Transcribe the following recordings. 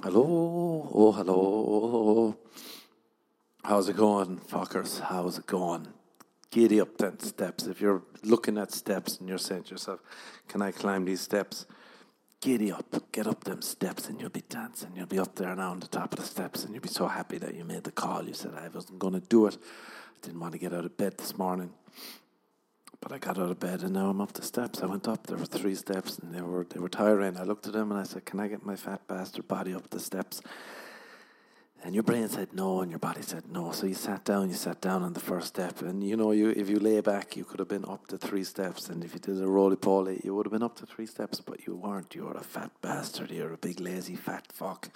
Oh, oh, oh, How's it going, fuckers? How's it going? Giddy up ten steps. If you're looking at steps and you're saying to yourself, Can I climb these steps? Giddy up, get up them steps and you'll be dancing. You'll be up there now on the top of the steps and you'll be so happy that you made the call. You said, I wasn't going to do it. I didn't want to get out of bed this morning. But I got out of bed and now I'm up the steps. I went up, there were three steps and they were they were tiring. I looked at them and I said, Can I get my fat bastard body up the steps? And your brain said no, and your body said no. So you sat down. You sat down on the first step, and you know, you if you lay back, you could have been up to three steps, and if you did a roly poly, you would have been up to three steps. But you weren't. You were a fat bastard. You're a big lazy fat fuck.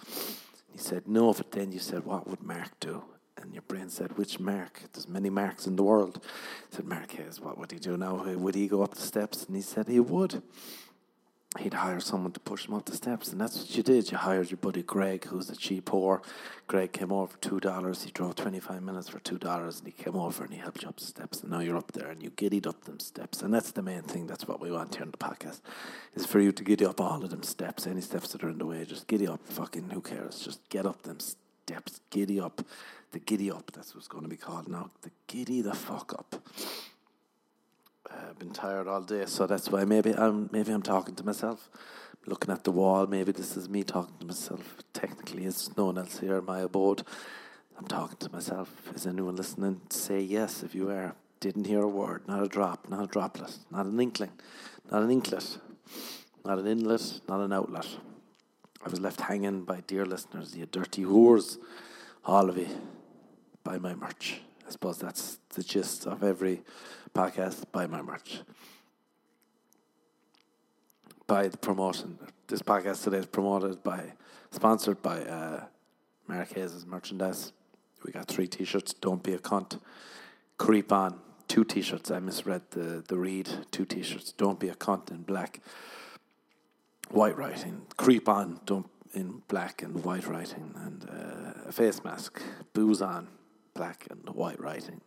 You said no, but then you said, "What would Mark do?" And your brain said, "Which Mark? There's many Marks in the world." I said, "Mark Hayes. What would he do now? Would he go up the steps?" And he said he would he'd hire someone to push him up the steps, and that's what you did. You hired your buddy Greg, who's a cheap whore. Greg came over for two dollars. He drove twenty five minutes for two dollars, and he came over and he helped you up the steps. And now you're up there, and you giddied up them steps, and that's the main thing. That's what we want here in the podcast, is for you to giddy up all of them steps. Any steps that are in the way, just giddy up. Fucking who cares? Just get up them steps. Giddy up. The giddy up. That's what's going to be called now. The giddy the fuck up uh, been tired all day, so that's why maybe I'm maybe I'm talking to myself, looking at the wall. Maybe this is me talking to myself. Technically, it's no one else here in my abode. I'm talking to myself. Is anyone listening? Say yes if you are. Didn't hear a word, not a drop, not a droplet, not an inkling, not an inklet, not an inlet, not an outlet. I was left hanging by dear listeners, you dirty whores, all of you, by my merch. I suppose that's the gist of every podcast. Buy my merch. Buy the promotion. This podcast today is promoted by, sponsored by uh, Hayes' merchandise. We got three T-shirts. Don't be a cunt. Creep on. Two T-shirts. I misread the the read. Two T-shirts. Don't be a cunt in black. White writing. Creep on. Don't in black and white writing and uh, a face mask. Booze on black and white writing.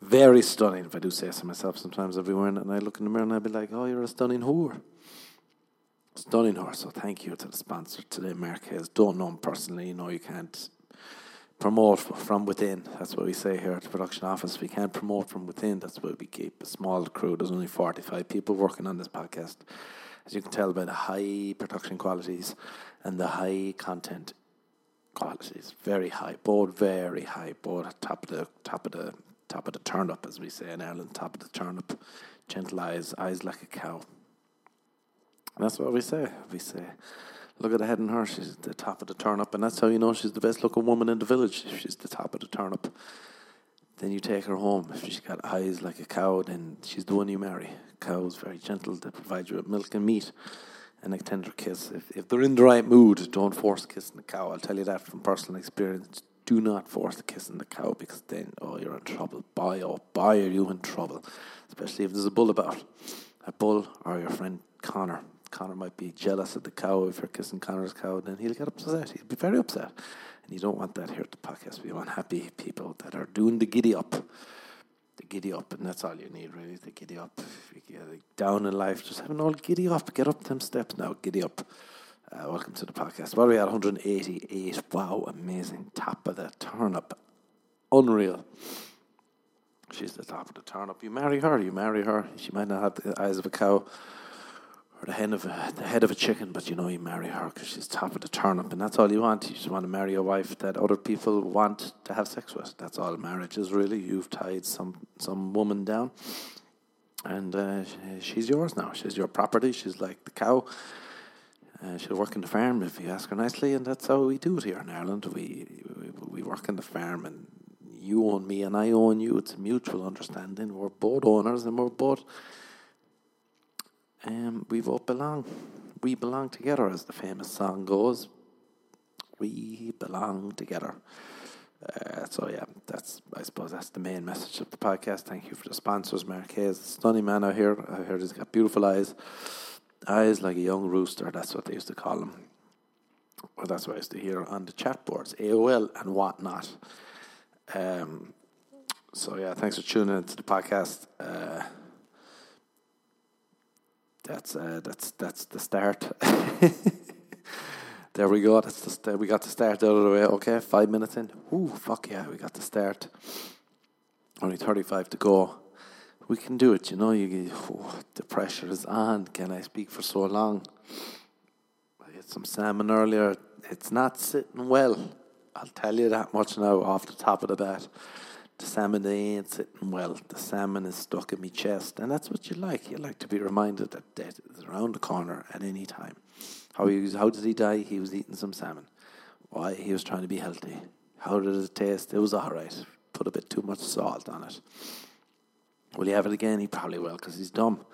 Very stunning, if I do say so myself. Sometimes it and I look in the mirror and I'll be like, oh, you're a stunning whore. Stunning whore. So thank you to the sponsor today, Marquez. Don't know him personally. You know, you can't promote from within. That's what we say here at the production office. We can't promote from within. That's why we keep a small crew. There's only 45 people working on this podcast. As you can tell by the high production qualities and the high content qualities, very high, board, very high, board, top of the top of the top of the turnip, as we say in Ireland, top of the turnip, gentle eyes, eyes like a cow. And that's what we say. We say, look at the head and her, she's the top of the turnip, and that's how you know she's the best looking woman in the village. If she's the top of the turnip, then you take her home. If she's got eyes like a cow, then she's the one you marry. Cows very gentle, they provide you with milk and meat and a tender kiss. If, if they're in the right mood, don't force kissing the cow. I'll tell you that from personal experience. Do not force kissing the cow because then, oh, you're in trouble. Boy, oh, boy, are you in trouble. Especially if there's a bull about. A bull or your friend Connor. Connor might be jealous of the cow. If you're kissing Connor's cow, then he'll get upset. He'll be very upset. And you don't want that here at the podcast. We want happy people that are doing the giddy up the giddy up, and that's all you need, really. The giddy up. Down in life, just have an old giddy up. Get up them steps now. Giddy up. Uh, welcome to the podcast. What are we at? 188. Wow, amazing. Top of the turnip. Unreal. She's the top of the turnip. You marry her. You marry her. She might not have the eyes of a cow or the head of a, the head of a chicken, but you know you marry her because she's top of the turnip, and that's all you want. You just want to marry a wife that other people want to have sex with. That's all marriage is really. You've tied some some woman down, and uh, she's yours now. She's your property. She's like the cow. Uh, she'll work in the farm if you ask her nicely, and that's how we do it here in Ireland. We we, we work in the farm, and you own me, and I own you. It's a mutual understanding. We're both owners, and we're both um, we both belong. We belong together, as the famous song goes. We belong together. Uh, so yeah, that's I suppose that's the main message of the podcast. Thank you for the sponsors, Marquez, stunning man out here. I heard he's got beautiful eyes, eyes like a young rooster. That's what they used to call him. Well, that's what I used to hear on the chat boards, AOL and whatnot. Um, so yeah, thanks for tuning into the podcast. Uh, that's uh, that's that's the start. there we go. That's the st- we got the start out of the way. Okay, five minutes in. Ooh, fuck yeah, we got the start. Only thirty-five to go. We can do it. You know, you oh, the pressure is on. Can I speak for so long? I had some salmon earlier. It's not sitting well. I'll tell you that much now off the top of the bat. The salmon ain't sitting well. The salmon is stuck in my chest, and that's what you like. You like to be reminded that death is around the corner at any time. How he was, how did he die? He was eating some salmon. Why? He was trying to be healthy. How did it taste? It was all right. Put a bit too much salt on it. Will he have it again? He probably will because he's dumb.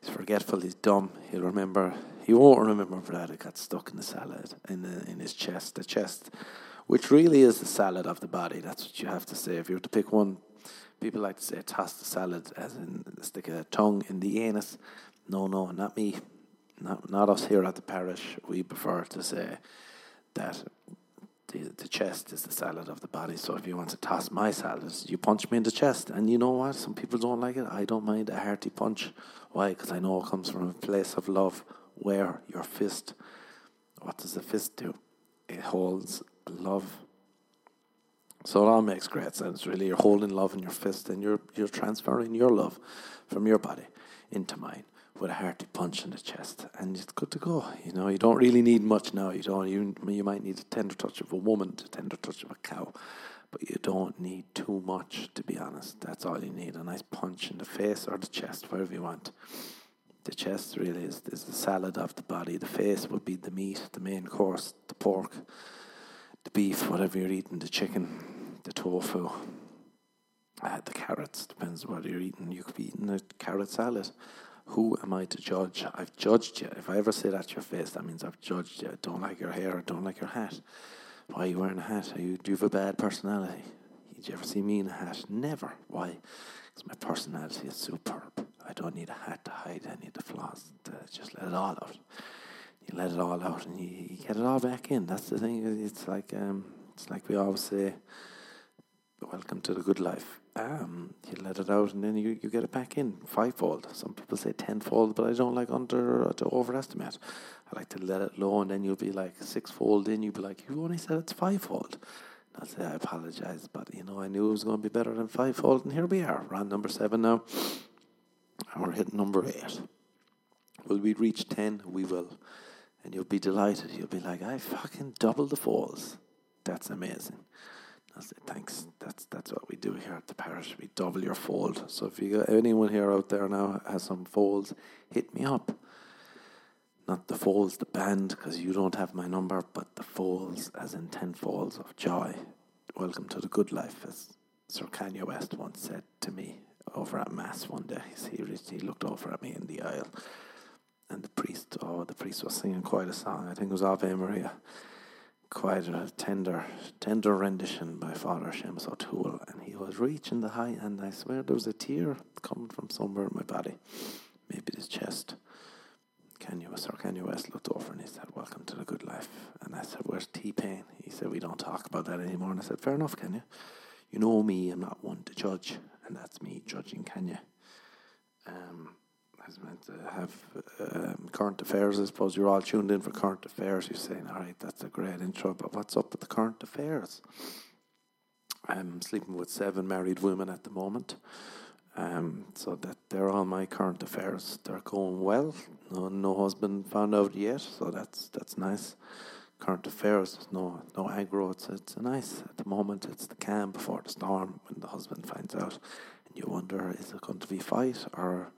He's forgetful. He's dumb. He'll remember. He won't remember that it got stuck in the salad in the, in his chest. The chest which really is the salad of the body. That's what you have to say. If you were to pick one, people like to say toss the salad, as in stick a tongue in the anus. No, no, not me. Not, not us here at the parish. We prefer to say that the, the chest is the salad of the body. So if you want to toss my salad, you punch me in the chest. And you know what? Some people don't like it. I don't mind a hearty punch. Why? Because I know it comes from a place of love. Where your fist, what does the fist do? It holds love. So it all makes great sense, really. You're holding love in your fist and you're you're transferring your love from your body into mine with a hearty punch in the chest, and it's good to go. You know, you don't really need much now. You don't. You you might need a tender touch of a woman, a tender touch of a cow, but you don't need too much. To be honest, that's all you need. A nice punch in the face or the chest, wherever you want. The chest really is, is the salad of the body. The face would be the meat, the main course, the pork the beef, whatever you're eating, the chicken, the tofu, uh, the carrots, depends what you're eating. You could be eating a carrot salad. Who am I to judge? I've judged you. If I ever say that to your face, that means I've judged you. I don't like your hair, I don't like your hat. Why are you wearing a hat? Are you, do you have a bad personality? Did you ever see me in a hat? Never. Why? Because my personality is superb. I don't need a hat to hide any of the flaws. Just let it all out you let it all out and you, you get it all back in. That's the thing. It's like um, it's like we always say, "Welcome to the good life." Um, you let it out and then you, you get it back in fivefold. Some people say tenfold, but I don't like under to overestimate. I like to let it low and then you'll be like sixfold in. You'll be like, you only said it's fivefold. I'll say I apologize, but you know I knew it was going to be better than fivefold, and here we are. On number seven now, and we're hitting number eight. Will we reach ten? We will and you'll be delighted. You'll be like, I fucking double the falls. That's amazing. I say, thanks. That's that's what we do here at the parish. We double your fold. So if you got anyone here out there now has some folds, hit me up. Not the folds, the band, because you don't have my number, but the folds, as in ten folds of joy. Welcome to the good life, as Sir Kanye West once said to me over at Mass one day. He, he looked over at me in the aisle oh, the priest was singing quite a song. I think it was Ave Maria. Quite a tender, tender rendition by Father Seamus O'Toole, and he was reaching the high, and I swear there was a tear coming from somewhere in my body, maybe his chest. Kanye, Sir Kanye West looked over and he said, Welcome to the good life. And I said, Where's T Pain? He said, We don't talk about that anymore. And I said, Fair enough, Kanye. You know me, I'm not one to judge, and that's me judging Kanye. Um, is meant to have um, current affairs. I suppose you're all tuned in for current affairs. You're saying, all right, that's a great intro, but what's up with the current affairs? I'm sleeping with seven married women at the moment. Um, so that they're all my current affairs. They're going well. No, no husband found out yet, so that's that's nice. Current affairs, no no aggro. It's it's nice at the moment. It's the calm before the storm when the husband finds out, and you wonder is it going to be fight or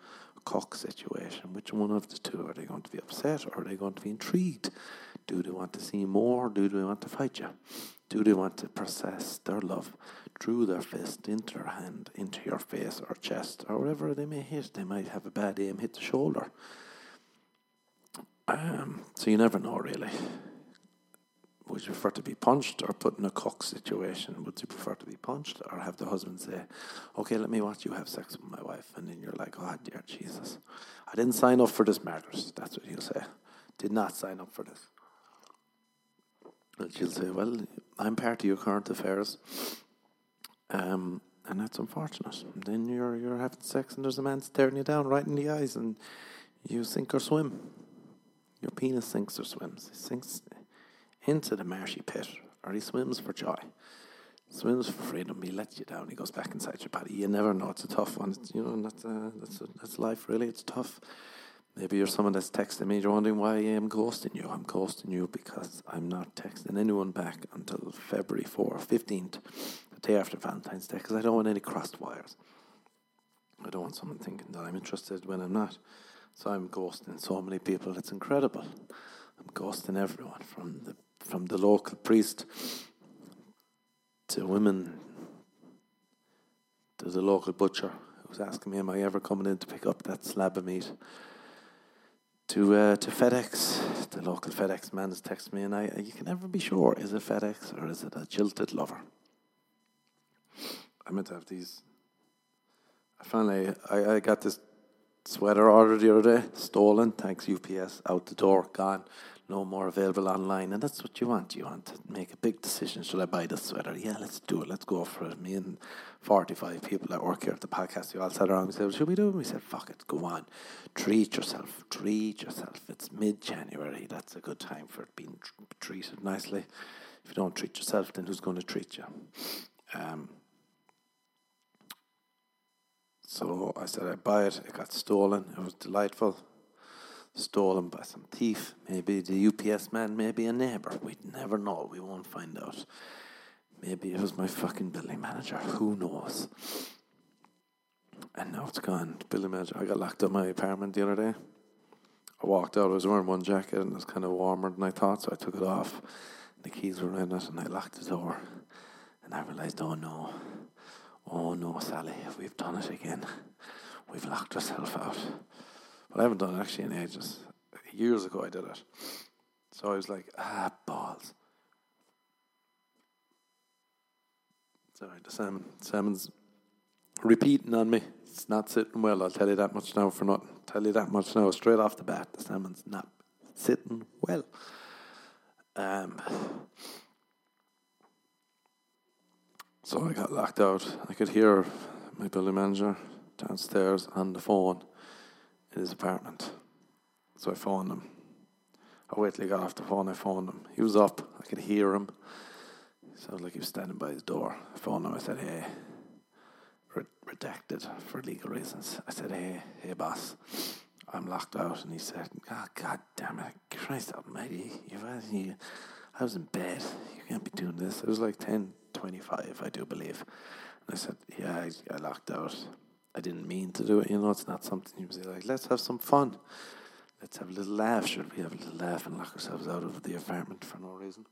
cock situation. Which one of the two? Are they going to be upset or are they going to be intrigued? Do they want to see more? Do they want to fight you? Do they want to process their love through their fist into their hand, into your face or chest, or wherever they may hit? They might have a bad aim, hit the shoulder. Um, so you never know, really. Would you prefer to be punched or put in a cock situation? Would you prefer to be punched or have the husband say, okay, let me watch you have sex with my wife? And then you're like, oh, dear Jesus, I didn't sign up for this, marriage. That's what he'll say. Did not sign up for this. And she'll say, well, I'm part of your current affairs. Um, and that's unfortunate. And then you're you're having sex and there's a man staring you down right in the eyes and you sink or swim. Your penis sinks or swims. He sinks into the marshy pit, or he swims for joy. Swims for freedom. He lets you down. He goes back inside your body. You never know. It's a tough one. It's, you know, that's uh, that's that's life. Really, it's tough. Maybe you're someone that's texting me. You're wondering why I'm ghosting you. I'm ghosting you because I'm not texting anyone back until February 4th, 15th, the day after Valentine's Day, because I don't want any crossed wires. I don't want someone thinking that I'm interested when I'm not. So I'm ghosting so many people. It's incredible. I'm ghosting everyone from the from the local priest to women to the local butcher who's asking me, "Am I ever coming in to pick up that slab of meat?" To uh, to FedEx, the local FedEx man has texted me, and I you can never be sure is it FedEx or is it a jilted lover. I meant to have these. I finally I, I got this sweater ordered the other day, stolen. Thanks UPS, out the door, gone no more available online. And that's what you want. You want to make a big decision. Should I buy this sweater? Yeah, let's do it. Let's go for it. Me and 45 people that work here at the podcast, we all sat around and said, Should we do it? We said, Fuck it, go on. Treat yourself. Treat yourself. It's mid January. That's a good time for it being treated nicely. If you don't treat yourself, then who's going to treat you? Um, so I said I'd buy it. It got stolen. It was delightful stolen by some thief, maybe the UPS man, maybe a neighbour. We'd never know. We won't find out. Maybe it was my fucking building manager. Who knows? And now it's gone. Building manager. I got locked up my apartment the other day. I walked out. I was wearing one jacket and it was kind of warmer than I thought, so I took it off. The keys were in it, and I locked the door. And I realised, oh no, oh no, Sally, we've done it again. We've locked ourselves out. But I haven't done it actually in ages. Years ago I did it. So I was like, ah, balls. Sorry, the salmon. Salmon's repeating on me. It's not sitting well, I'll tell you that much now for nothing. Tell you that much now, straight off the bat. The salmon's not sitting well. Um, so I got locked out. I could hear my building manager downstairs on the phone in his apartment. So I phoned him. I waited till he got off the phone. I phoned him. He was up. I could hear him. He sounded like he was standing by his door. I phoned him. I said, "Hey." redacted for legal reasons. I said, "Hey, hey, boss, I'm locked out." And he said, "Oh, God damn it, Christ Almighty! You've you, I was in bed. You can't be doing this." It was like ten twenty-five, I do believe. And I said, "Yeah, I, I locked out." I didn't mean to do it. You know, it's not something you say like, let's have some fun. Let's have a little laugh. Should we have a little laugh and lock ourselves out of the apartment for no reason?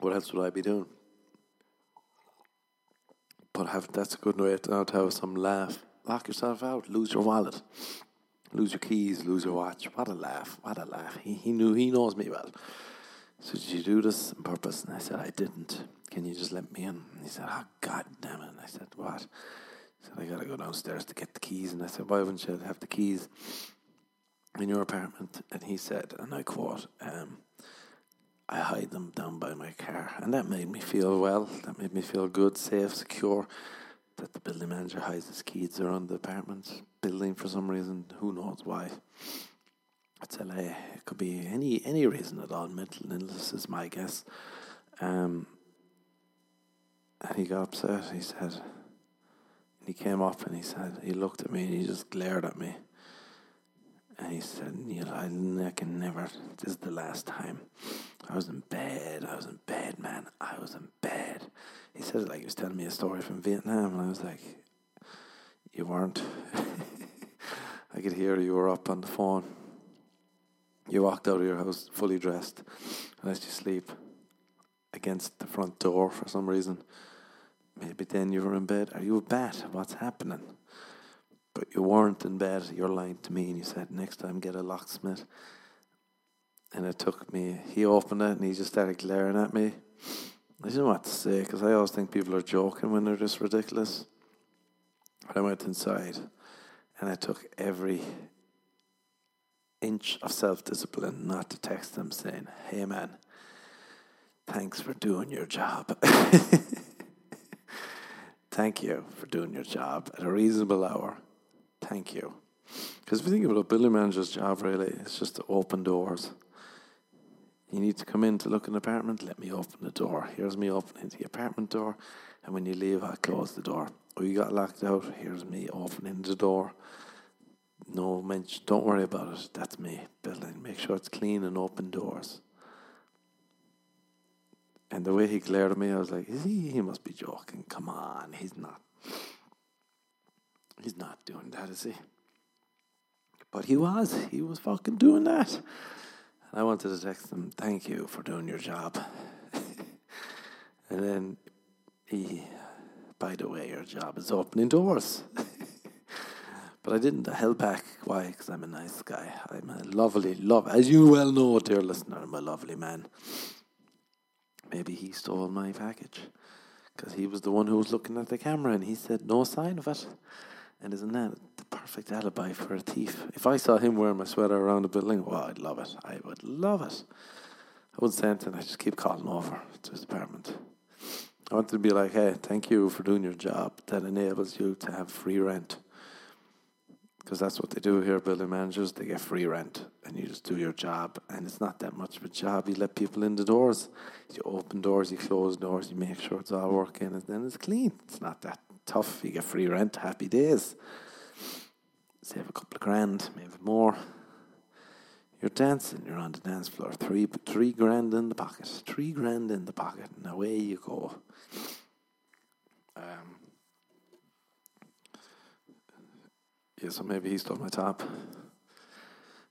What else would I be doing? But have that's a good way to, have some laugh. Lock yourself out. Lose your wallet. Lose your keys. Lose your watch. What a laugh. What a laugh. He, he knew. He knows me well. So did you do this on purpose? And I said, I didn't. Can you just let me in? And he said, ah, Oh God damn it. And I said, What? Said, I gotta go downstairs to get the keys. And I said, Why wouldn't you have the keys in your apartment? And he said, and I quote, um, I hide them down by my car. And that made me feel well. That made me feel good, safe, secure. That the building manager hides his keys around the apartment building for some reason. Who knows why? It's LA. It could be any any reason at all. Mental illness is my guess. Um, and he got upset. He said, he came up and he said, he looked at me and he just glared at me. And he said, Neil, I, I can never, this is the last time. I was in bed, I was in bed, man. I was in bed. He said it like he was telling me a story from Vietnam. And I was like, you weren't. I could hear you were up on the phone. You walked out of your house fully dressed and let you sleep against the front door for some reason. Maybe then you were in bed. Are you a bat? What's happening? But you weren't in bed. You're lying to me, and you said next time get a locksmith. and it took me. He opened it and he just started glaring at me. I didn't know what to say because I always think people are joking when they're just ridiculous. But I went inside and I took every inch of self discipline not to text them saying, Hey man, thanks for doing your job. Thank you for doing your job at a reasonable hour. Thank you. Because if you think about a building manager's job, really, it's just to open doors. You need to come in to look at an apartment, let me open the door. Here's me opening the apartment door, and when you leave, I close the door. Oh, you got locked out, here's me opening the door. No mention, don't worry about it. That's me building. Make sure it's clean and open doors. And the way he glared at me, I was like, is he? He must be joking. Come on, he's not. He's not doing that, is he? But he was. He was fucking doing that. And I wanted to text him, thank you for doing your job. and then he, by the way, your job is opening doors. but I didn't. Held back. Why? Because I'm a nice guy. I'm a lovely, love. As you well know, dear listener, I'm a lovely man maybe he stole my package because he was the one who was looking at the camera and he said no sign of it. And isn't that the perfect alibi for a thief? If I saw him wearing my sweater around the building, well, I'd love it. I would love it. I wouldn't say anything. I just keep calling over to his apartment. I wanted to be like, hey, thank you for doing your job. That enables you to have free rent because that's what they do here, building managers. They get free rent, and you just do your job, and it's not that much of a job. You let people in the doors, you open doors, you close doors, you make sure it's all working, and then it's clean. It's not that tough. You get free rent, happy days. Save a couple of grand, maybe more. You're dancing. You're on the dance floor. Three, three grand in the pocket. Three grand in the pocket, and away you go. Um, Yeah, so maybe he stole my top.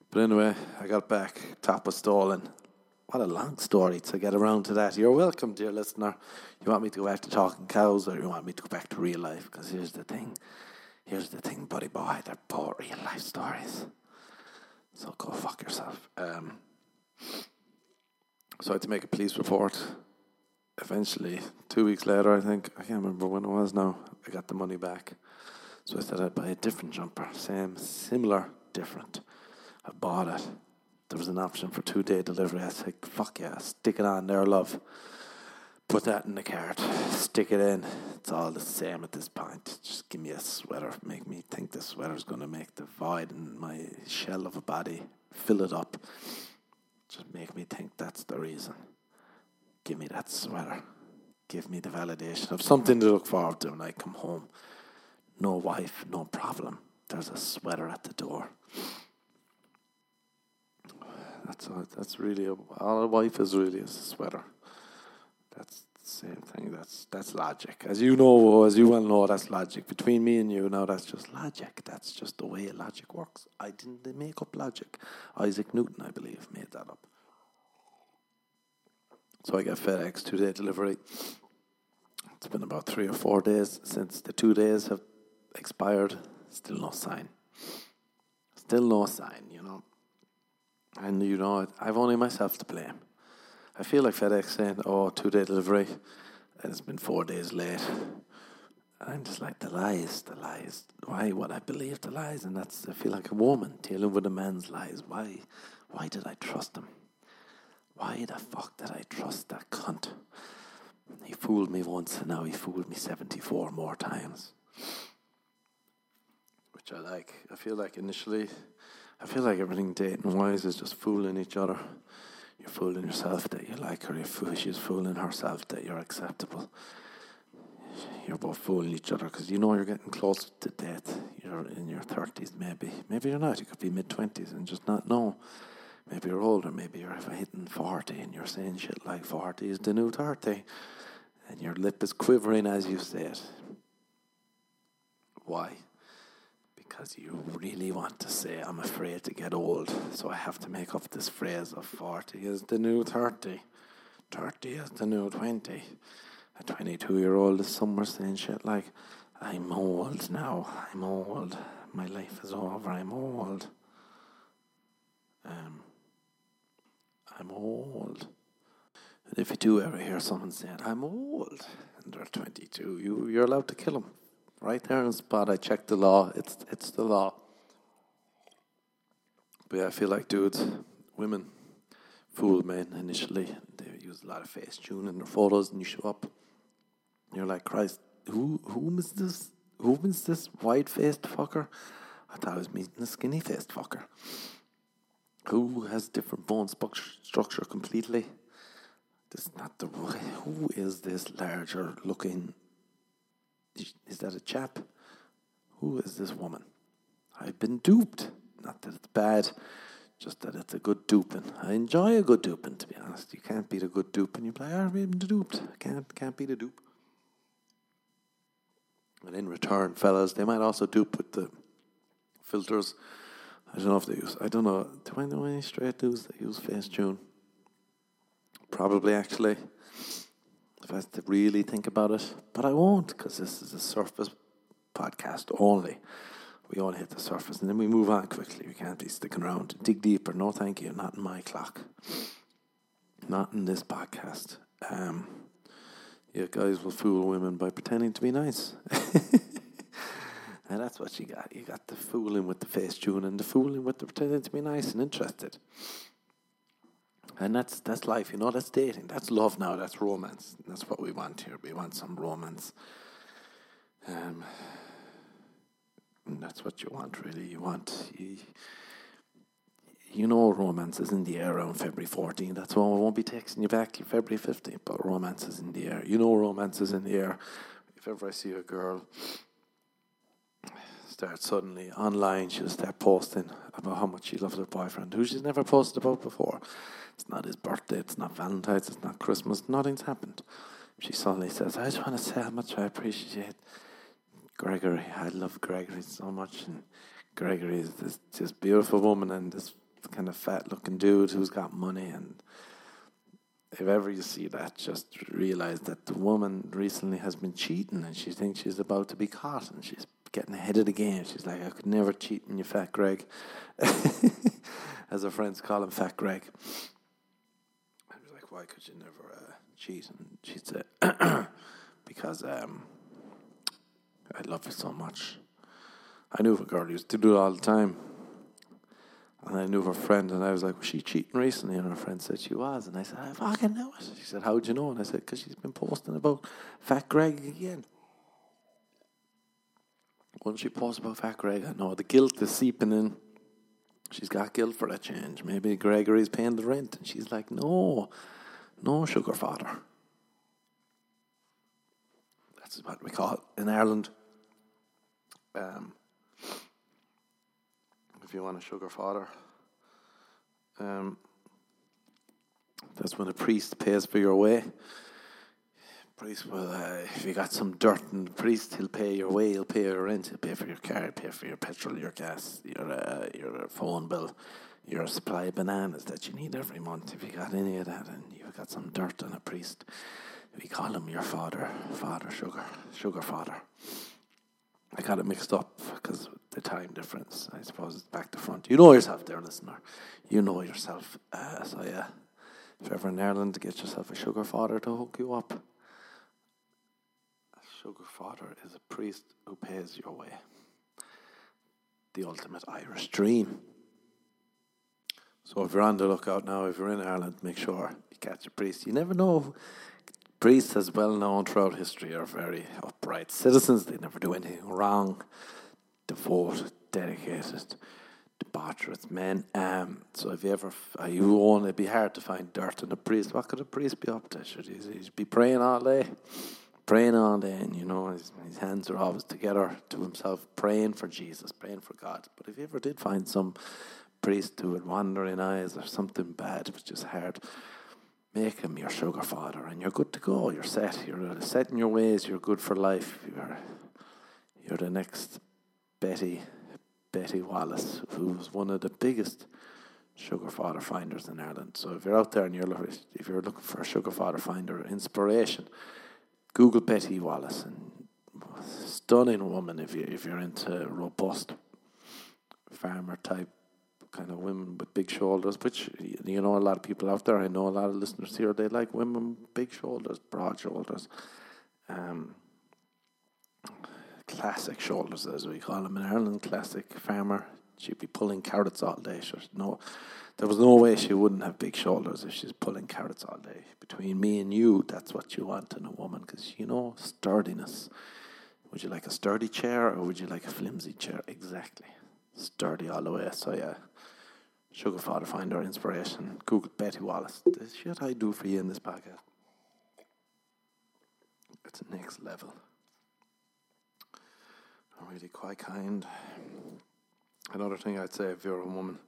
But anyway, I got back. Top was stolen. What a long story to get around to that. You're welcome, dear listener. You want me to go back to talking cows or you want me to go back to real life? Because here's the thing. Here's the thing, buddy boy. They're both real life stories. So go fuck yourself. Um, so I had to make a police report. Eventually, two weeks later, I think, I can't remember when it was now, I got the money back. So I said I'd buy a different jumper, same, similar, different. I bought it. There was an option for two day delivery. I said, fuck yeah, stick it on there, love. Put that in the cart, stick it in. It's all the same at this point. Just give me a sweater, make me think the sweater's going to make the void in my shell of a body, fill it up. Just make me think that's the reason. Give me that sweater. Give me the validation of something to look forward to when I come home. No wife, no problem. There's a sweater at the door. That's a, that's really a, all a wife is really is a sweater. That's the same thing. That's that's logic. As you know, as you well know, that's logic. Between me and you, now that's just logic. That's just the way logic works. I didn't make up logic. Isaac Newton, I believe, made that up. So I got FedEx two day delivery. It's been about three or four days since the two days have expired, still no sign. Still no sign, you know. And you know, I've only myself to blame. I feel like FedEx saying, "Oh, two day delivery," and it's been four days late. I'm just like the lies, the lies. Why would I believe the lies? And that's I feel like a woman dealing with a man's lies. Why, why did I trust him? Why the fuck did I trust that cunt? He fooled me once, and now he fooled me seventy-four more times which I like. I feel like initially, I feel like everything dating wise is just fooling each other. You're fooling yourself that you like her. You're fool- she's fooling herself that you're acceptable. You're both fooling each other because you know you're getting close to death. You're in your thirties, maybe. Maybe you're not. You could be mid twenties and just not know. Maybe you're older. Maybe you're hitting forty and you're saying shit like forty is the new thirty, and your lip is quivering as you say it. Why? Because you really want to say, I'm afraid to get old. So I have to make up this phrase of 40 is the new 30, 30 is the new 20. A 22 year old is somewhere saying shit like, I'm old now, I'm old, my life is over, I'm old. Um, I'm old. And if you do ever hear someone saying, I'm old, and they're 22, you, you're allowed to kill them. Right there on the spot, I checked the law. It's, it's the law. But yeah, I feel like dudes, women, fool men initially. They use a lot of Facetune in their photos, and you show up. You're like, Christ, who whom is this? Whom is this white faced fucker? I thought I was meeting a skinny faced fucker. Who has different bone structure completely? This is not the who is this larger looking? Is that a chap? Who is this woman? I've been duped. Not that it's bad, just that it's a good duping. I enjoy a good duping, to be honest. You can't beat a good duping. You play, I've been duped. Can't can't beat a dupe. And in return, fellas, they might also dupe with the filters. I don't know if they use. I don't know. Do I know any straight dudes that use Facetune? Probably, actually. If I had to really think about it, but I won't because this is a surface podcast only. We only hit the surface and then we move on quickly. We can't be sticking around. Dig deeper. No, thank you. Not in my clock. Not in this podcast. Um, yeah, guys will fool women by pretending to be nice. and that's what you got. You got the fooling with the Facetune and the fooling with the pretending to be nice and interested. And that's that's life, you know, that's dating. That's love now, that's romance. That's what we want here. We want some romance. Um and that's what you want really. You want you, you know romance is in the air around February 14. That's why I won't be texting you back February 15. But romance is in the air. You know romance is in the air. If ever I see a girl suddenly online, she'll start posting about how much she loves her boyfriend, who she's never posted about before. It's not his birthday, it's not Valentine's, it's not Christmas, nothing's happened. She suddenly says, I just want to say how much I appreciate Gregory. I love Gregory so much. And Gregory is this, this beautiful woman and this kind of fat looking dude who's got money and if ever you see that, just realize that the woman recently has been cheating and she thinks she's about to be caught and she's getting ahead of the game. She's like, I could never cheat on you, Fat Greg. As her friends call him Fat Greg. I was like, why could you never uh, cheat? And she said, because um, I love you so much. I knew a girl who used to do it all the time. And I knew her friend, and I was like, Was she cheating recently? And her friend said she was. And I said, I fucking know it. She said, How'd you know? And I said, Because she's been posting about Fat Greg again. Once she posts about Fat Greg, I know the guilt is seeping in. She's got guilt for that change. Maybe Gregory's paying the rent. And she's like, No, no, sugar father. That's what we call it in Ireland. Um, if you want a sugar father. Um, that's when a priest pays for your way. Priest will, uh, if you got some dirt, and the priest he'll pay your way, he'll pay your rent, he'll pay for your car, he'll pay for your petrol, your gas, your uh, your phone bill, your supply of bananas that you need every month. If you got any of that, and you've got some dirt on a priest, we call him your father, father sugar, sugar father. I got it mixed up because the time difference. I suppose it's back to front. You know yourself, there, listener. You know yourself. Uh, so yeah, if you're ever in Ireland, get yourself a sugar father to hook you up. Sugar father is a priest who pays your way. The ultimate Irish dream. So if you're on the lookout now, if you're in Ireland, make sure you catch a priest. You never know Priests, as well known throughout history, are very upright citizens. They never do anything wrong. Devoted, dedicated, debaucherous men. Um, so if you ever, uh, you won't, it'd be hard to find dirt in a priest. What could a priest be up to? Should he he'd be praying all day? Praying all day, and you know, his, his hands are always together to himself, praying for Jesus, praying for God. But if you ever did find some priest who had wandering eyes or something bad, was just hard Make him your sugar father, and you're good to go. You're set. You're uh, set in your ways. You're good for life. You're you're the next Betty Betty Wallace, who was one of the biggest sugar father finders in Ireland. So if you're out there and you're if you're looking for a sugar father finder inspiration, Google Betty Wallace stunning woman if you if you're into robust farmer type kind of women with big shoulders, which you know a lot of people out there. I know a lot of listeners here. They like women big shoulders, broad shoulders, um, classic shoulders as we call them in Ireland. Classic farmer. She'd be pulling carrots all day. Sure, no, there was no way she wouldn't have big shoulders if she's pulling carrots all day. Between me and you, that's what you want in a woman, because you know sturdiness. Would you like a sturdy chair or would you like a flimsy chair? Exactly sturdy all the way. So yeah, Sugar Father find our inspiration. Google Betty Wallace. The shit I do for you in this podcast. It's next level. I'm really quite kind. Another thing I'd say if you're a woman,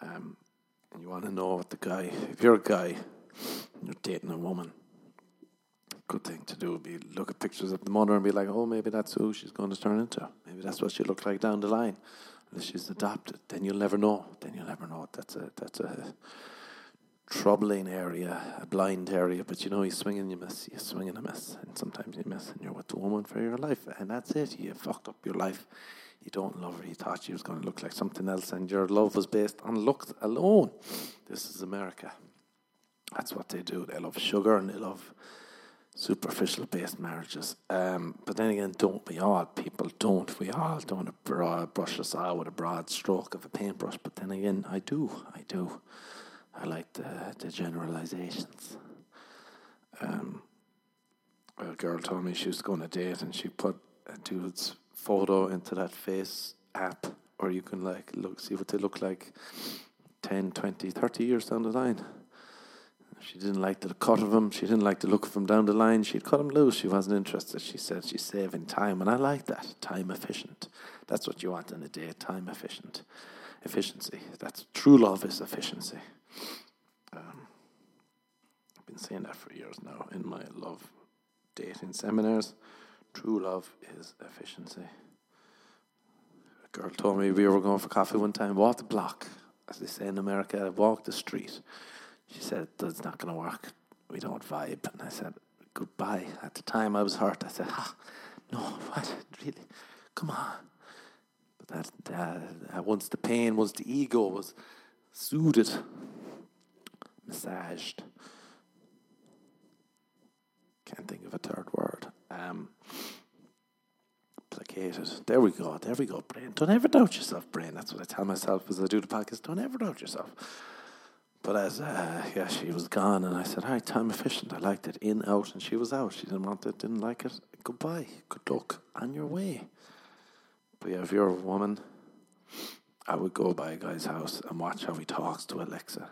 um, and you want to know what the guy, if you're a guy, and you're dating a woman, good thing to do would be look at pictures of the mother and be like, oh, maybe that's who she's going to turn into. Maybe that's what she look like down the line Unless she's adopted, then you'll never know. Then you'll never know. That's a that's a troubling area, a blind area. But you know, you swing and you miss, you swing and you miss, and sometimes you miss, and you're with the woman for your life, and that's it. You fucked up your life. You don't love her. You thought she was going to look like something else, and your love was based on looks alone. This is America. That's what they do. They love sugar and they love superficial based marriages. Um, but then again, don't we all? People don't. We all don't brush us out with a broad stroke of a paintbrush. But then again, I do. I do. I like the, the generalizations. Um, a girl told me she was going to date and she put a dude's photo into that face app or you can like look see what they look like 10, 20, 30 years down the line. She didn't like the cut of him. She didn't like the look of him down the line. She'd cut him loose. She wasn't interested. She said she's saving time. And I like that. Time efficient. That's what you want in a day. Time efficient. Efficiency. That's true love is efficiency. Um, I've been saying that for years now in my love dating seminars. True love is efficiency. A girl told me we were going for coffee one time, walk the block, as they say in America, walk the street. She said, That's not going to work. We don't vibe. And I said, Goodbye. At the time, I was hurt. I said, ah, No, what? Really? Come on. But that, once the pain, once the ego was soothed, massaged, can't think of a third word. Um, placated. There we go. There we go, brain. Don't ever doubt yourself, brain. That's what I tell myself as I do the podcast. Don't ever doubt yourself. But as uh, yeah, she was gone, and I said, "Hi, time efficient. I liked it. In, out, and she was out. She didn't want it, didn't like it. Goodbye. Good luck on your way." But yeah, if you're a woman, I would go by a guy's house and watch how he talks to Alexa.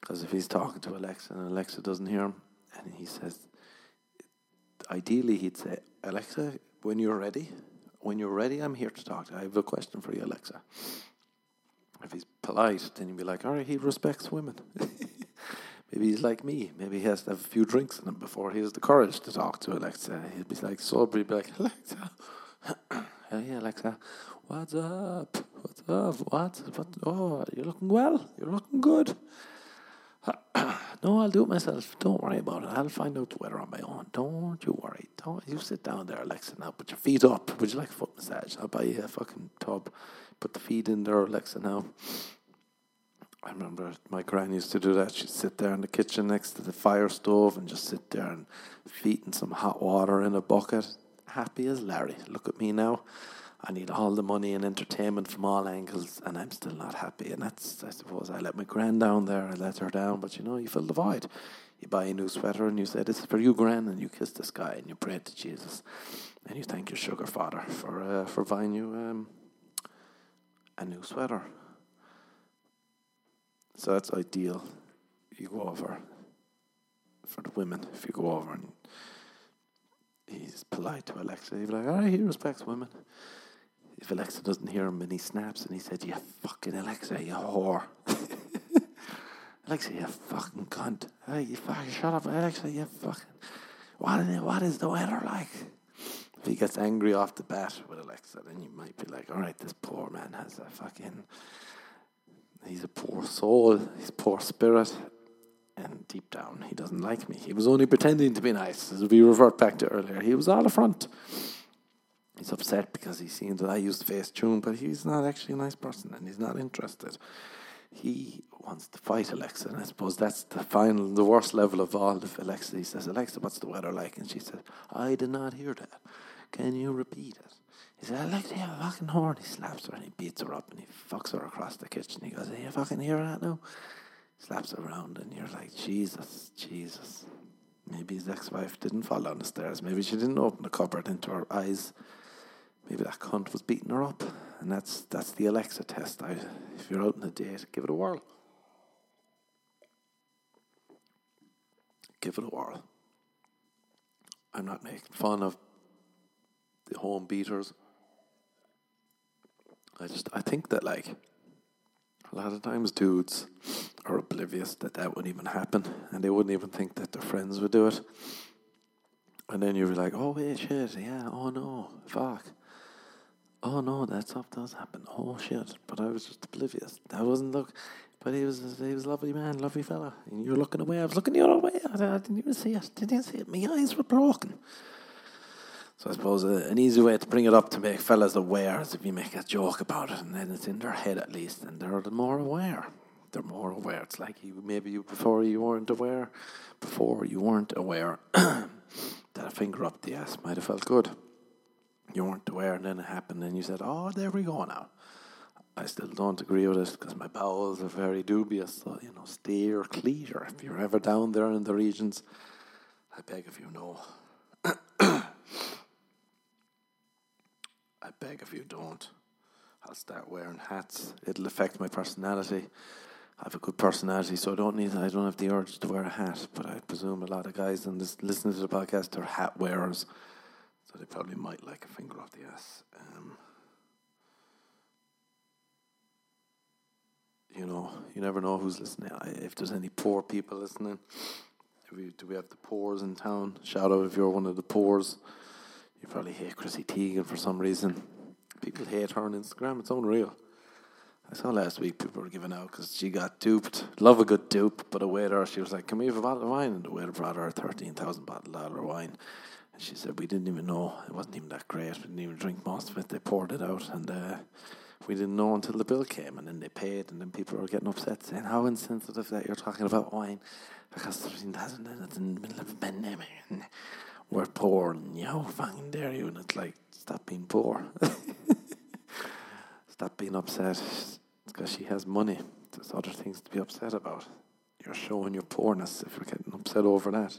Because if he's talking to Alexa and Alexa doesn't hear him, and he says, ideally he'd say, Alexa, when you're ready, when you're ready, I'm here to talk. I have a question for you, Alexa if he's polite, then you'd be like, all right, he respects women. Maybe he's like me. Maybe he has to have a few drinks in him before he has the courage to talk to Alexa. He'd be like sober. He'd be like, Alexa, hey Alexa, what's up? What's up? What? What? Oh, you're looking well. You're looking good. no, I'll do it myself. Don't worry about it. I'll find out the weather on my own. Don't you worry. Don't you sit down there, Alexa. Now, put your feet up. Would you like a foot massage? I'll buy you a fucking tub put the feet in there, Alexa now. I remember my gran used to do that. She'd sit there in the kitchen next to the fire stove and just sit there and feet in some hot water in a bucket. Happy as Larry. Look at me now. I need all the money and entertainment from all angles, and I'm still not happy. And that's, I suppose, I let my gran down there. I let her down, but you know, you fill the void. You buy a new sweater and you say, "This is for you, gran," and you kiss the sky and you pray to Jesus, and you thank your sugar father for uh, for buying you um, a new sweater. So that's ideal. You go over for the women. If you go over and he's polite to Alexa, be like, all right, he respects women. If Alexa doesn't hear him and he snaps and he said, you fucking Alexa, you whore. Alexa, you fucking cunt. Hey, you fucking shut up, Alexa, you fucking. What, what is the weather like? if he gets angry off the bat with Alexa, then you might be like, all right, this poor man has a fucking, he's a poor soul, he's poor spirit, and deep down he doesn't like me. He was only pretending to be nice, as we revert back to earlier. He was all a front. He's upset because he's seen that I used Facetune, but he's not actually a nice person and he's not interested. He wants to fight Alexa, and I suppose that's the final, the worst level of all. If Alexa, he says, Alexa, what's the weather like? And she says, I did not hear that. Can you repeat it? He said, Alexa, you have a fucking horn. He slaps her and he beats her up and he fucks her across the kitchen. He goes, Do you fucking hear that now? Slaps around and you're like, Jesus, Jesus. Maybe his ex-wife didn't fall down the stairs. Maybe she didn't open the cupboard into her eyes. Maybe that cunt was beating her up. And that's that's the Alexa test. I, if you're out on a date, give it a whirl. Give it a whirl. I'm not making fun of the home beaters. I just I think that like a lot of times dudes are oblivious that that wouldn't even happen, and they wouldn't even think that their friends would do it. And then you're like, oh wait, shit, yeah, oh no, fuck. Oh no, that stuff does happen. Oh shit! But I was just oblivious. I wasn't look. But he was he was a lovely man, lovely fella. And you were looking away. I was looking the other way. I, I didn't even see it. Didn't even see it. My eyes were broken. So I suppose uh, an easy way to bring it up to make fellas aware is if you make a joke about it, and then it's in their head at least, and they're more aware. They're more aware. It's like you maybe you before you weren't aware, before you weren't aware that a finger up the ass might have felt good. You weren't aware, and then it happened, and you said, "Oh, there we go now." I still don't agree with it because my bowels are very dubious. So you know, steer clear if you're ever down there in the regions. I beg of you, no. I beg of you, don't. I'll start wearing hats. It'll affect my personality. I have a good personality, so I don't need. I don't have the urge to wear a hat. But I presume a lot of guys in this listening to the podcast are hat wearers, they probably might like a finger off the ass. Um, you know, you never know who's listening. If there's any poor people listening, we, do we have the poors in town? Shout out if you're one of the poors. You probably hate Chrissy Teigen for some reason. People hate her on Instagram. It's unreal. I saw last week people were giving out because she got duped. Love a good dupe, but a waiter, she was like, Can we have a bottle of wine? And the waiter brought her a 13,000 bottle of wine. And she said, We didn't even know. It wasn't even that great. We didn't even drink most of it. They poured it out. And uh, we didn't know until the bill came. And then they paid. And then people were getting upset saying, How insensitive that you're talking about wine. Because 13,000 is in the middle of a pandemic. And we're poor and know, fucking dare you. And it's like, stop being poor. stop being upset. Because she has money. There's other things to be upset about. You're showing your poorness if you're getting upset over that.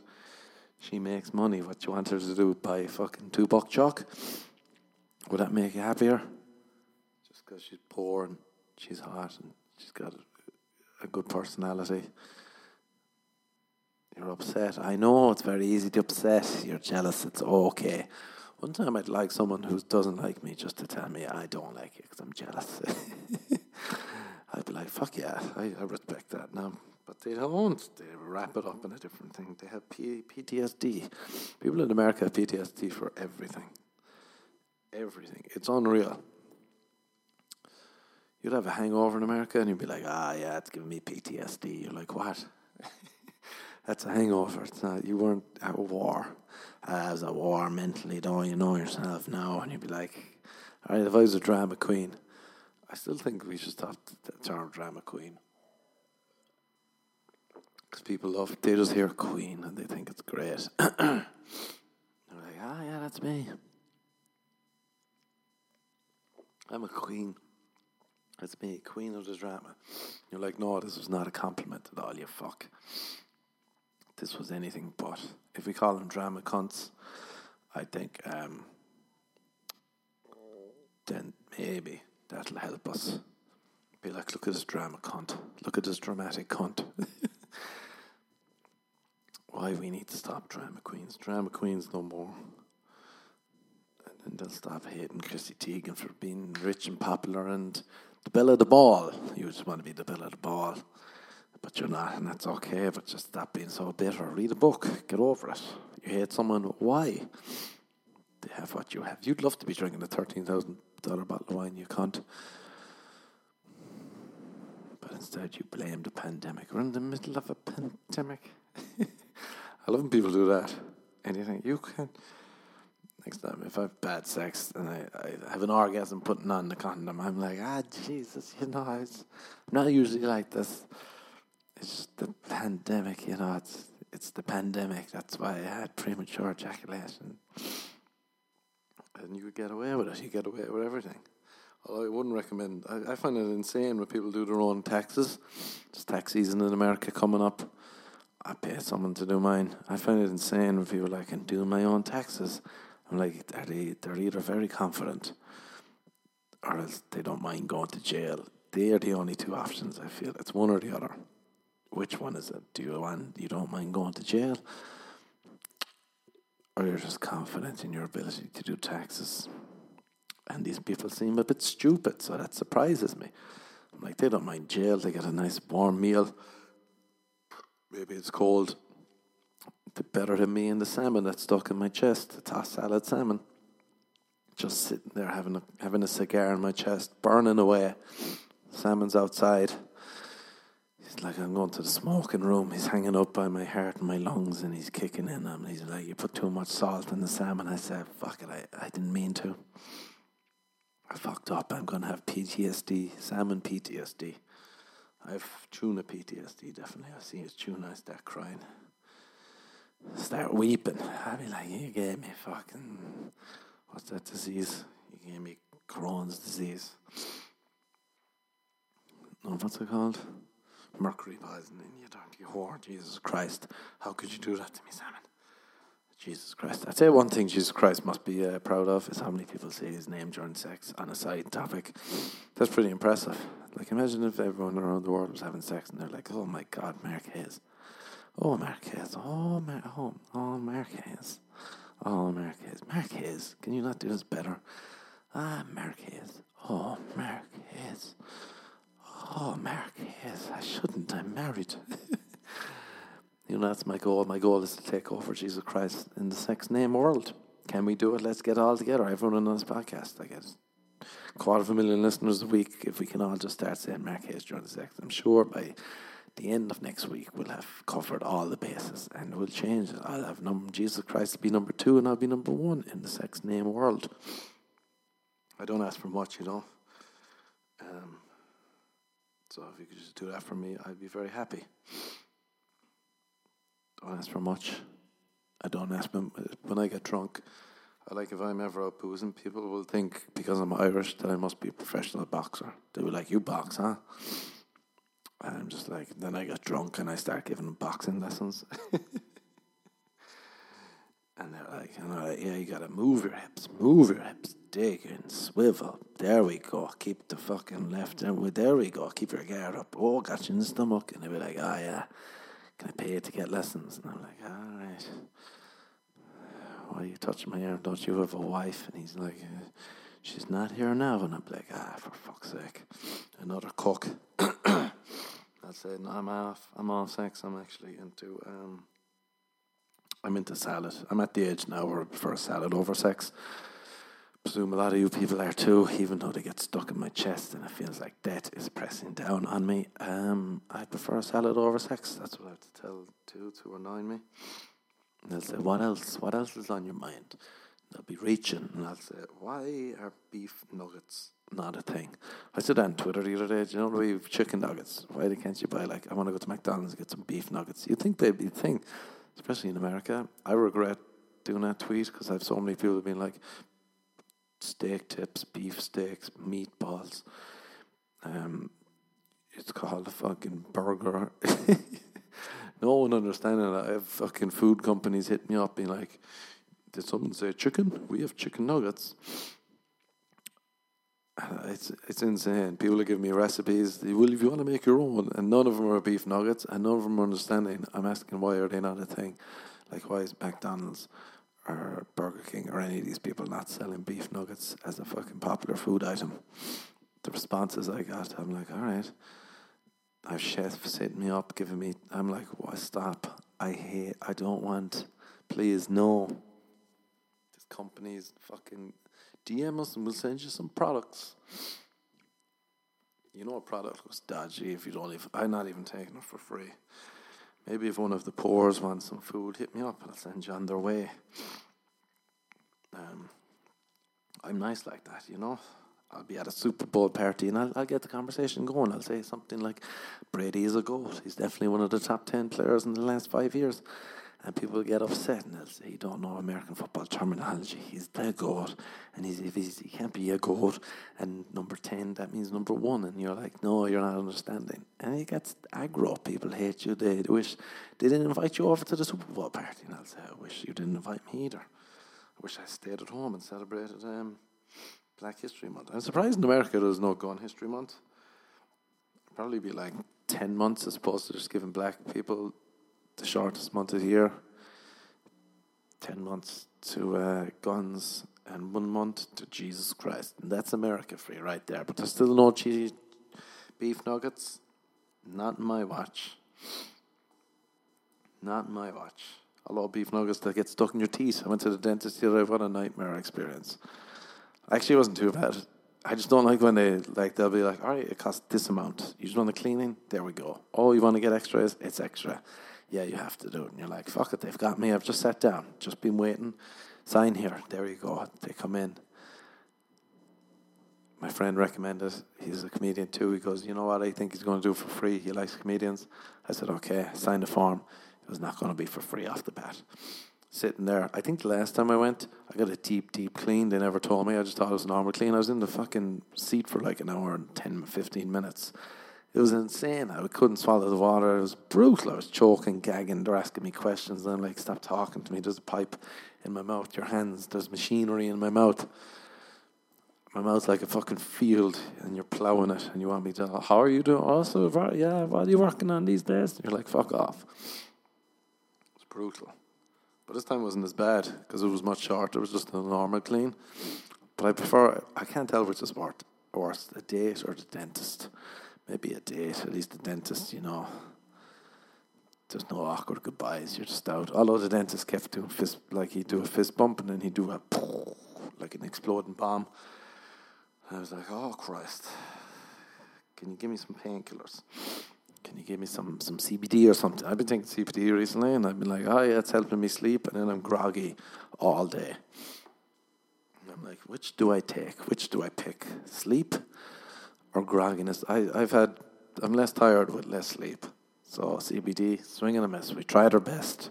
She makes money. What you want her to do? Buy fucking Two Buck Chuck? Would that make you happier? Just because she's poor and she's hot and she's got a, a good personality. You're upset. I know it's very easy to upset. You're jealous. It's okay. One time I'd like someone who doesn't like me just to tell me I don't like you because I'm jealous. I'd be like, fuck yeah, I, I respect that now. But they don't. They wrap it up in a different thing. They have P- PTSD. People in America have PTSD for everything. Everything. It's unreal. You'd have a hangover in America and you'd be like, ah, yeah, it's giving me PTSD. You're like, what? That's a hangover. It's not, you weren't at war. I was war mentally, don't you know yourself now? And you'd be like, all right, if I was a drama queen, I still think we should stop the term drama queen. Because people love, they just hear queen and they think it's great. They're like, ah, yeah, that's me. I'm a queen. That's me, queen of the drama. You're like, no, this was not a compliment at all, you fuck this was anything but. If we call them drama cunts, I think um, then maybe that'll help us. Be like, look at this drama cunt. Look at this dramatic cunt. Why we need to stop drama queens. Drama queens no more. And then they'll stop hating Chrissy Teigen for being rich and popular and the belle of the ball. You just want to be the belle of the ball but you're not, and that's okay. But just stop being so bitter. Read a book, get over it. You hate someone, why? They have what you have. You'd love to be drinking a thirteen thousand dollar bottle of wine, you can't. But instead, you blame the pandemic. We're in the middle of a pandemic. I love when people do that. And you think you can. Next time, if I have bad sex and I, I have an orgasm putting on the condom, I'm like, ah, Jesus, you know, I'm not usually like this. It's the pandemic, you know. It's it's the pandemic. That's why I had premature ejaculation. And you get away with it. You get away with everything. Although I wouldn't recommend. I, I find it insane when people do their own taxes. It's tax season in America coming up. I pay someone to do mine. I find it insane when people are like, I can do my own taxes. I'm like, are they, they're either very confident or else they don't mind going to jail. They are the only two options, I feel. It's one or the other. Which one is it? Do you want, you don't mind going to jail? Or you're just confident in your ability to do taxes? And these people seem a bit stupid, so that surprises me. I'm like, they don't mind jail, they get a nice warm meal. Maybe it's cold The better than me and the salmon that's stuck in my chest, the tossed salad salmon. Just sitting there having a, having a cigar in my chest, burning away. Salmon's outside. He's like, I'm going to the smoking room. He's hanging up by my heart and my lungs and he's kicking in me. He's like, You put too much salt in the salmon. I said, Fuck it, I, I didn't mean to. I fucked up. I'm going to have PTSD, salmon PTSD. I have tuna PTSD, definitely. I see his tuna, I start crying start weeping. I'd be like, you gave me fucking, what's that disease? You gave me Crohn's disease. No, what's it called? Mercury poisoning, you dirty whore. Jesus Christ. How could you do that to me, Simon? Jesus Christ. I'd say one thing Jesus Christ must be uh, proud of is how many people say his name during sex on a side topic. That's pretty impressive. Like, imagine if everyone around the world was having sex and they're like, oh my God, Hayes. Oh, Marquez. Oh, Mar- oh, oh, Marquez. Oh, Marquez. Marquez. Can you not do this better? Ah, Marquez. Oh, Marquez. Oh, Marquez. I shouldn't. I'm married. you know, that's my goal. My goal is to take over Jesus Christ in the sex name world. Can we do it? Let's get all together. Everyone on this podcast, I guess. Quarter of a million listeners a week. If we can all just start saying Mark Marquez during the sex, I'm sure by the end of next week we'll have covered all the bases and we'll change it. I'll have num- Jesus Christ be number two and I'll be number one in the sex name world. I don't ask for much, you know. Um, so if you could just do that for me, I'd be very happy. Don't ask for much. I don't ask them when I get drunk. I like if I'm ever out boozing, people will think because I'm Irish that I must be a professional boxer. They'll be like, "You box, huh?" And I'm just like, then I get drunk and I start giving them boxing lessons. and they're like, and I'm like, yeah, you gotta move your hips, move your hips, dig and swivel. There we go. Keep the fucking left there we go. Keep your guard up. Oh, got you in the stomach. And they'll be like, oh yeah, can I pay you to get lessons? And I'm like, all right. Why are you touching my arm? Don't you have a wife? And he's like, uh, she's not here now. And I'm like, ah, for fuck's sake, another cook. That's it. No, I'm off. I'm off sex. I'm actually into. Um, I'm into salad. I'm at the age now where I prefer salad over sex. Presume a lot of you people are too, even though they get stuck in my chest and it feels like death is pressing down on me. Um, I prefer a salad over sex. That's what I have to tell two to annoy me. And they'll say, "What else? What else is on your mind?" They'll be reaching, and I'll say, "Why are beef nuggets not a thing?" I said on Twitter the other day, "Do you know we have chicken nuggets? Why can't you buy like I want to go to McDonald's and get some beef nuggets?" You'd think they'd be a thing, especially in America. I regret doing that tweet because I have so many people being like, steak tips, beef steaks, meatballs. Um, it's called a fucking burger. no one understanding that. I have fucking food companies hit me up being like, did someone say chicken? We have chicken nuggets. It's it's insane. People are giving me recipes. Well, if you want to make your own, and none of them are beef nuggets, and none of them are understanding. I'm asking why are they not a thing? Like why is McDonald's or Burger King or any of these people not selling beef nuggets as a fucking popular food item? The responses I got, I'm like, all right. I've chefs hitting me up, giving me. I'm like, what? Stop! I hate. I don't want. Please, no This company's fucking DM us and we'll send you some products. You know a product was dodgy if you don't even I'm not even taking it for free. Maybe if one of the poors wants some food, hit me up and I'll send you on their way. Um, I'm nice like that, you know. I'll be at a Super Bowl party and I'll, I'll get the conversation going. I'll say something like, Brady is a GOAT. He's definitely one of the top 10 players in the last five years. And people get upset and they'll say, you don't know American football terminology. He's the GOAT. And he's, if he's, he can't be a GOAT. And number 10, that means number one. And you're like, no, you're not understanding. And it gets aggro. People hate you. They wish they didn't invite you over to the Super Bowl party. And I'll say, I wish you didn't invite me either. I wish I stayed at home and celebrated um, Black History Month. I'm surprised in America there's no Gun History Month. Probably be like 10 months as opposed to just giving black people the shortest month of the year. 10 months to uh, guns and one month to Jesus Christ. And that's America free right there. But there's still no cheesy beef nuggets. Not in my watch. Not in my watch. A lot of beef nuggets that get stuck in your teeth. I went to the dentist the other day. What a nightmare experience. Actually, it wasn't too bad. I just don't like when they like they'll be like, all right, it costs this amount. You just want the cleaning, there we go. Oh, you want to get extras? It's extra. Yeah, you have to do it. And you're like, fuck it, they've got me. I've just sat down, just been waiting. Sign here. There you go. They come in. My friend recommended. He's a comedian too. He goes, you know what? I think he's going to do for free. He likes comedians. I said, okay. Sign the form. It was not going to be for free off the bat sitting there. I think the last time I went, I got a deep, deep clean. They never told me. I just thought it was normal clean. I was in the fucking seat for like an hour and 10, 15 minutes. It was insane. I couldn't swallow the water. It was brutal. I was choking, gagging. They're asking me questions. And I'm like, stop talking to me. There's a pipe in my mouth. Your hands. There's machinery in my mouth. My mouth's like a fucking field, and you're plowing it, and you want me to. How are you doing? Also, yeah. What are you working on these days? And you're like, fuck off. It's brutal. But this time wasn't as bad because it was much shorter. It was just a normal clean. But I prefer, I can't tell which is worse, worse the date or the dentist. Maybe a date, at least the dentist, you know. There's no awkward goodbyes. You're just out. Although the dentist kept doing fist, like he'd do a fist bump and then he'd do a like an exploding bomb. And I was like, oh Christ, can you give me some painkillers? can you give me some some CBD or something? I've been taking CBD recently, and I've been like, oh yeah, it's helping me sleep, and then I'm groggy all day. And I'm like, which do I take? Which do I pick? Sleep or grogginess? I I've had I'm less tired with less sleep. So CBD, swing and a miss. We tried our best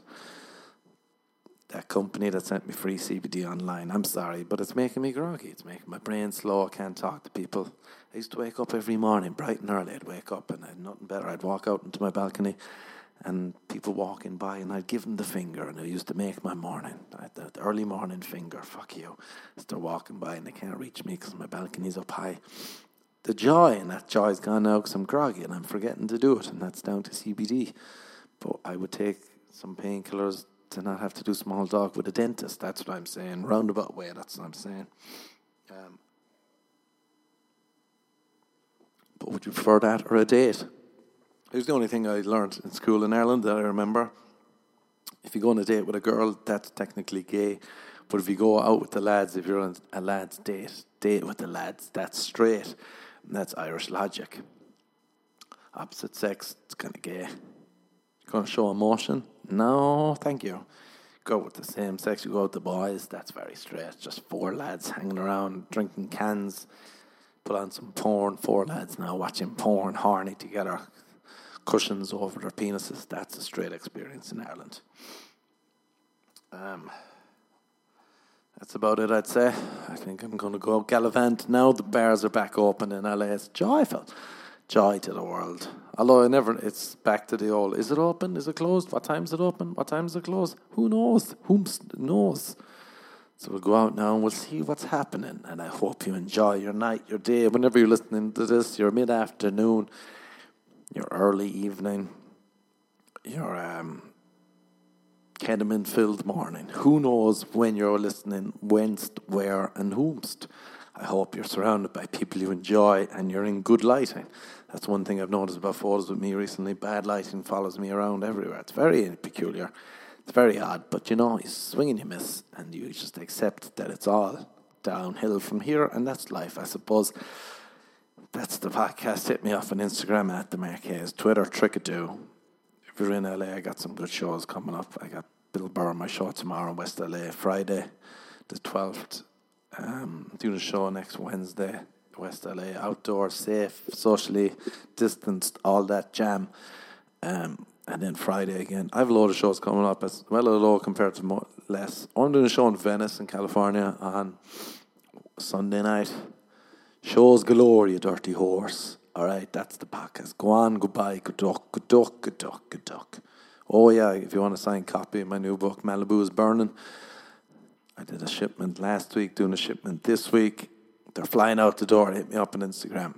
that company that sent me free CBD online. I'm sorry, but it's making me groggy. It's making my brain slow. I can't talk to people. I used to wake up every morning, bright and early. I'd wake up and I had nothing better. I'd walk out into my balcony and people walking by and I'd give them the finger and it used to make my morning. I the, early morning finger, fuck you. They're walking by and they can't reach me because my balcony's up high. The joy, and that joy's gone now because I'm groggy and I'm forgetting to do it, and that's down to CBD. But I would take some painkillers to not have to do small talk with a dentist. That's what I'm saying. Roundabout way, that's what I'm saying. Um, but would you prefer that or a date? Here's the only thing I learned in school in Ireland that I remember. If you go on a date with a girl, that's technically gay. But if you go out with the lads, if you're on a lad's date, date with the lads, that's straight. And that's Irish logic. Opposite sex, it's kind of gay. Going to show emotion? No, thank you. Go with the same sex, you go with the boys, that's very straight. Just four lads hanging around, drinking cans, put on some porn, four lads now watching porn, horny together, cushions over their penises. That's a straight experience in Ireland. Um, that's about it, I'd say. I think I'm going to go gallivant now. The bars are back open in LA. It's joyful joy to the world. Although I never, it's back to the old. Is it open? Is it closed? What time is it open? What time is it closed? Who knows? Who knows? So we'll go out now and we'll see what's happening. And I hope you enjoy your night, your day, whenever you're listening to this, your mid afternoon, your early evening, your um, ketamine filled morning. Who knows when you're listening, whenst, where, and whomst. I hope you're surrounded by people you enjoy and you're in good lighting. That's one thing I've noticed about photos with me recently. Bad lighting follows me around everywhere. It's very peculiar. It's very odd, but you know, you swing and you miss, and you just accept that it's all downhill from here, and that's life, I suppose. That's the podcast. Hit me off on Instagram at the Marquez, Twitter, Trickadoo. If you're in LA, I got some good shows coming up. I got Bill Burr on my show tomorrow in West LA, Friday. the 12th. Um, doing a show next Wednesday, West LA, outdoor, safe, socially distanced, all that jam. Um, and then Friday again. I have a lot of shows coming up as well a load compared to more, less. I'm doing a show in Venice in California on Sunday night. Shows galore, you dirty horse. All right, that's the podcast. Go on, goodbye, good duck, good duck, good duck, good duck. Oh yeah, if you want to sign a signed copy of my new book, Malibu is Burning, I did a shipment last week, doing a shipment this week. They're flying out the door. Hit me up on Instagram.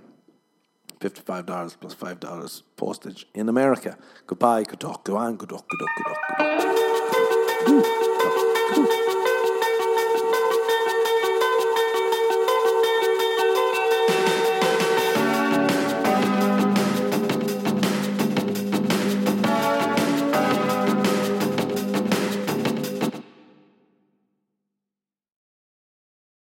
$55 plus $5 postage in America. Goodbye, good talk, go on, good luck, good luck, good luck, good talk.